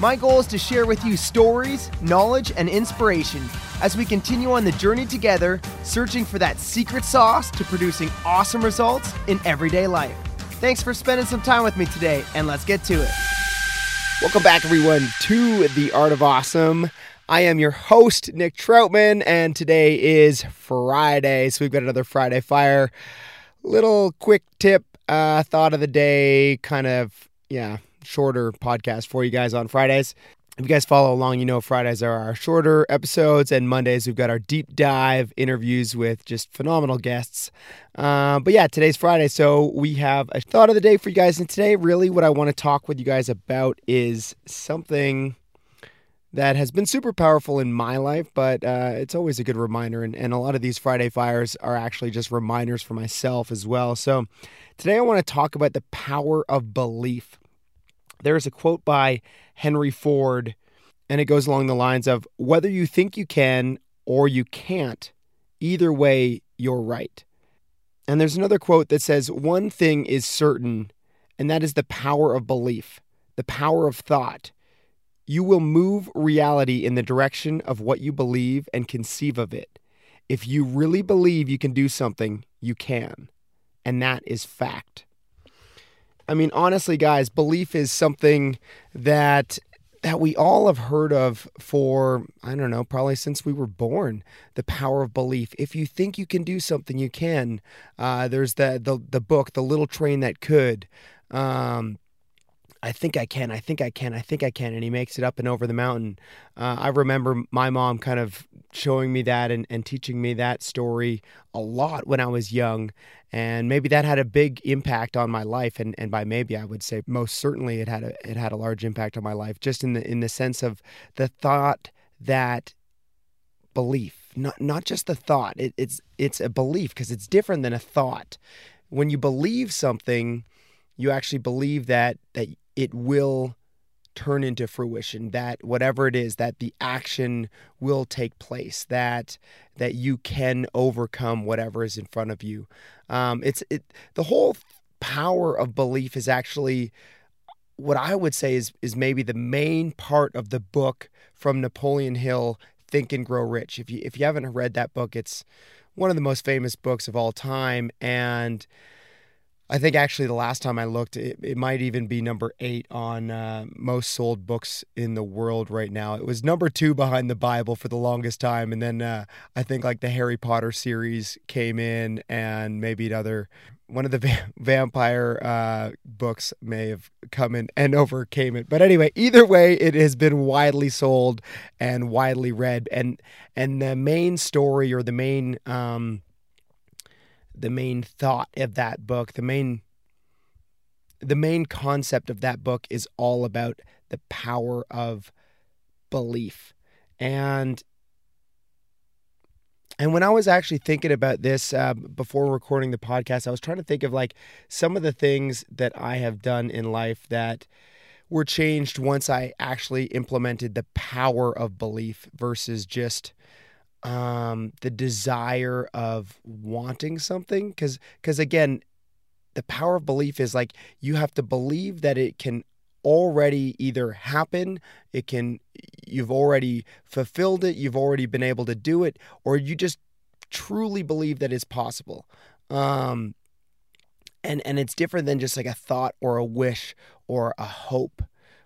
My goal is to share with you stories, knowledge, and inspiration as we continue on the journey together, searching for that secret sauce to producing awesome results in everyday life. Thanks for spending some time with me today, and let's get to it. Welcome back, everyone, to The Art of Awesome. I am your host, Nick Troutman, and today is Friday, so we've got another Friday Fire. Little quick tip, uh, thought of the day, kind of, yeah, shorter podcast for you guys on Fridays. If you guys follow along, you know Fridays are our shorter episodes, and Mondays we've got our deep dive interviews with just phenomenal guests. Uh, but yeah, today's Friday, so we have a thought of the day for you guys. And today, really, what I want to talk with you guys about is something that has been super powerful in my life, but uh, it's always a good reminder. And, and a lot of these Friday fires are actually just reminders for myself as well. So today, I want to talk about the power of belief. There is a quote by Henry Ford, and it goes along the lines of whether you think you can or you can't, either way, you're right. And there's another quote that says, One thing is certain, and that is the power of belief, the power of thought. You will move reality in the direction of what you believe and conceive of it. If you really believe you can do something, you can. And that is fact. I mean, honestly, guys, belief is something that that we all have heard of for I don't know, probably since we were born. The power of belief. If you think you can do something, you can. Uh, there's the the the book, The Little Train That Could. Um, I think I can. I think I can. I think I can. And he makes it up and over the mountain. Uh, I remember my mom kind of showing me that and, and teaching me that story a lot when I was young. And maybe that had a big impact on my life. And, and by maybe I would say most certainly it had a it had a large impact on my life, just in the in the sense of the thought that belief, not not just the thought. It, it's it's a belief because it's different than a thought. When you believe something, you actually believe that that it will turn into fruition that whatever it is that the action will take place that that you can overcome whatever is in front of you. Um, it's it the whole power of belief is actually what i would say is is maybe the main part of the book from napoleon hill think and grow rich. If you if you haven't read that book it's one of the most famous books of all time and I think actually the last time I looked, it, it might even be number eight on uh, most sold books in the world right now. It was number two behind the Bible for the longest time. And then uh, I think like the Harry Potter series came in and maybe another, one of the va- vampire uh, books may have come in and overcame it. But anyway, either way, it has been widely sold and widely read. And, and the main story or the main, um, the main thought of that book, the main the main concept of that book is all about the power of belief. And and when I was actually thinking about this uh, before recording the podcast, I was trying to think of like some of the things that I have done in life that were changed once I actually implemented the power of belief versus just um, the desire of wanting something because because again the power of belief is like you have to believe that it can already either happen it can you've already fulfilled it you've already been able to do it or you just truly believe that it's possible. Um and and it's different than just like a thought or a wish or a hope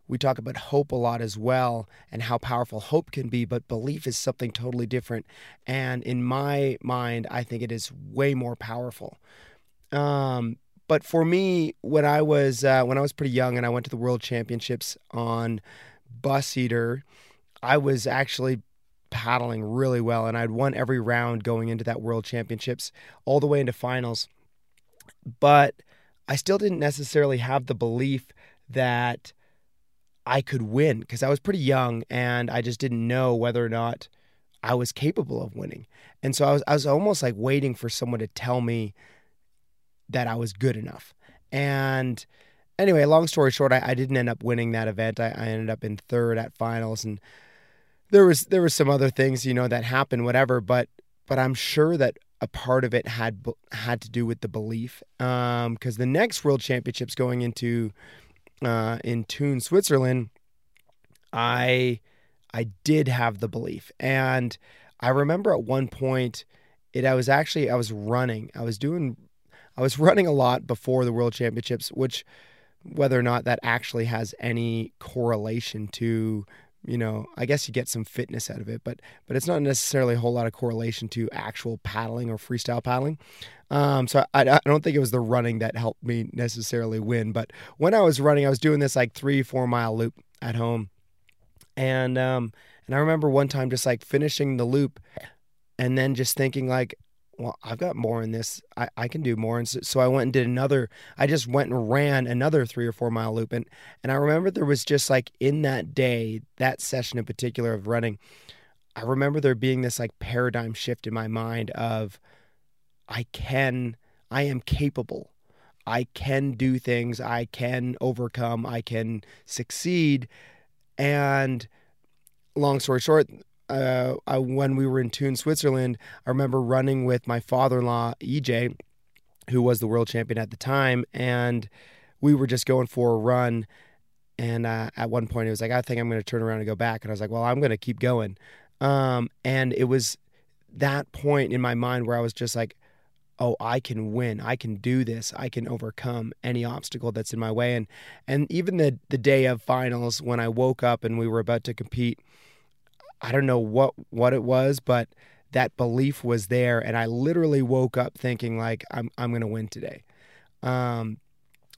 we talk about hope a lot as well and how powerful hope can be, but belief is something totally different. And in my mind, I think it is way more powerful. Um, but for me, when I was uh, when I was pretty young and I went to the World Championships on Buseater, I was actually paddling really well, and I'd won every round going into that World Championships, all the way into finals. But I still didn't necessarily have the belief that I could win because I was pretty young and I just didn't know whether or not I was capable of winning. And so I was I was almost like waiting for someone to tell me that I was good enough. And anyway, long story short, I, I didn't end up winning that event. I, I ended up in third at finals and there was there was some other things, you know, that happened, whatever, but but I'm sure that a part of it had had to do with the belief because um, the next world championships going into uh, in Thun, Switzerland, I I did have the belief, and I remember at one point it I was actually I was running. I was doing I was running a lot before the world championships, which whether or not that actually has any correlation to you know, I guess you get some fitness out of it, but but it's not necessarily a whole lot of correlation to actual paddling or freestyle paddling. Um, so I, I don't think it was the running that helped me necessarily win. But when I was running, I was doing this like three four mile loop at home, and um, and I remember one time just like finishing the loop, and then just thinking like, well, I've got more in this. I, I can do more. And so, so, I went and did another, I just went and ran another three or four mile loop. And, and I remember there was just like in that day, that session in particular of running, I remember there being this like paradigm shift in my mind of I can, I am capable. I can do things. I can overcome. I can succeed. And long story short, uh, I, when we were in Thun, Switzerland, I remember running with my father-in-law EJ, who was the world champion at the time, and we were just going for a run. And uh, at one point, it was like, I think I'm going to turn around and go back. And I was like, well, I'm going to keep going. Um, and it was that point in my mind where I was just like, oh, I can win. I can do this. I can overcome any obstacle that's in my way. And and even the the day of finals, when I woke up and we were about to compete, I don't know what what it was, but that belief was there, and I literally woke up thinking like I'm I'm gonna win today. Um,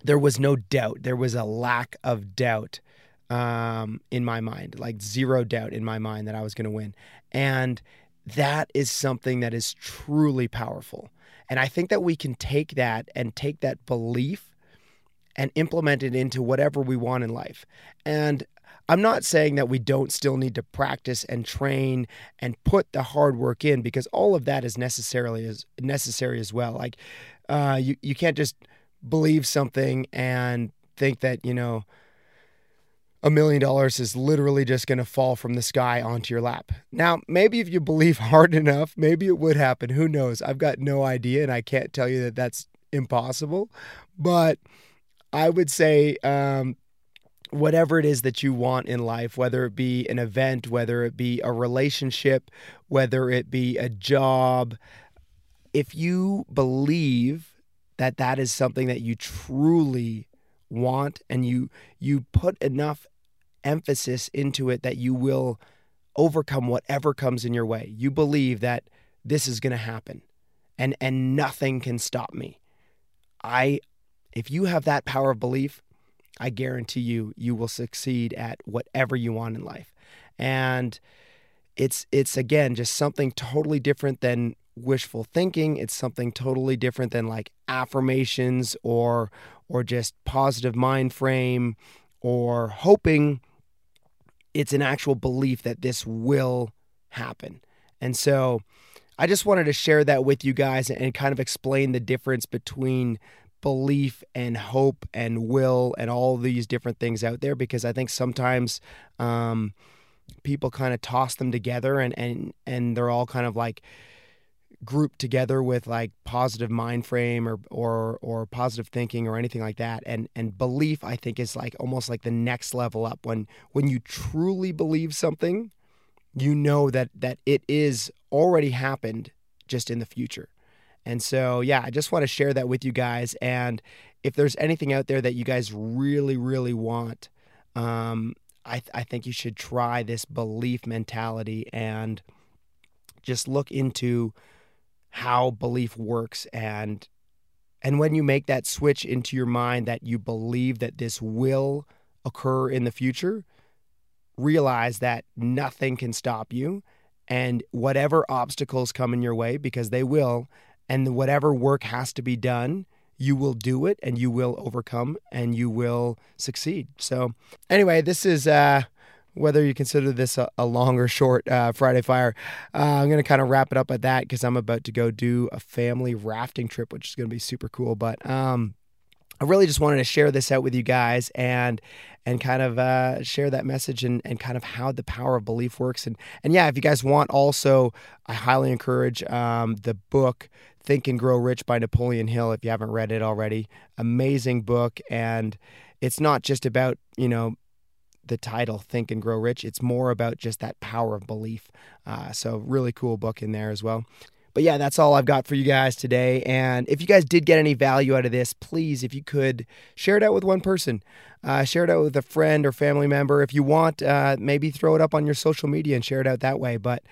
there was no doubt. There was a lack of doubt um, in my mind, like zero doubt in my mind that I was gonna win, and that is something that is truly powerful. And I think that we can take that and take that belief and implement it into whatever we want in life. And I'm not saying that we don't still need to practice and train and put the hard work in because all of that is necessarily as necessary as well. Like uh, you you can't just believe something and think that you know a million dollars is literally just going to fall from the sky onto your lap. Now, maybe if you believe hard enough, maybe it would happen. Who knows? I've got no idea, and I can't tell you that that's impossible. But I would say um, whatever it is that you want in life, whether it be an event, whether it be a relationship, whether it be a job, if you believe that that is something that you truly want and you you put enough emphasis into it that you will overcome whatever comes in your way. You believe that this is going to happen and and nothing can stop me. I if you have that power of belief, I guarantee you, you will succeed at whatever you want in life. And it's it's again just something totally different than wishful thinking. It's something totally different than like affirmations or or just positive mind frame or hoping. It's an actual belief that this will happen. And so I just wanted to share that with you guys and kind of explain the difference between belief and hope and will and all these different things out there because I think sometimes um, people kind of toss them together and and and they're all kind of like grouped together with like positive mind frame or or or positive thinking or anything like that. And and belief I think is like almost like the next level up. When when you truly believe something you know that that it is already happened just in the future and so, yeah, I just want to share that with you guys. And if there's anything out there that you guys really, really want, um, I, th- I think you should try this belief mentality and just look into how belief works and and when you make that switch into your mind that you believe that this will occur in the future realize that nothing can stop you and whatever obstacles come in your way because they will and whatever work has to be done, you will do it and you will overcome and you will succeed. So, anyway, this is. Uh, whether you consider this a, a long or short uh, Friday Fire, uh, I'm going to kind of wrap it up at that because I'm about to go do a family rafting trip, which is going to be super cool. But um, I really just wanted to share this out with you guys and and kind of uh, share that message and, and kind of how the power of belief works. And and yeah, if you guys want, also I highly encourage um, the book Think and Grow Rich by Napoleon Hill. If you haven't read it already, amazing book. And it's not just about you know the title Think and Grow Rich. It's more about just that power of belief. Uh, so really cool book in there as well. But yeah, that's all I've got for you guys today. And if you guys did get any value out of this, please, if you could, share it out with one person. Uh, share it out with a friend or family member. If you want, uh, maybe throw it up on your social media and share it out that way. But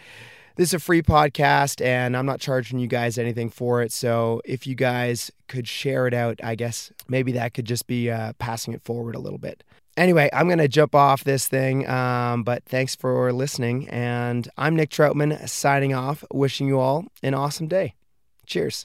this is a free podcast and I'm not charging you guys anything for it. So if you guys could share it out, I guess maybe that could just be uh, passing it forward a little bit anyway, I'm going to jump off this thing, um, but thanks for listening. And I'm Nick Troutman signing off, wishing you all an awesome day. Cheers.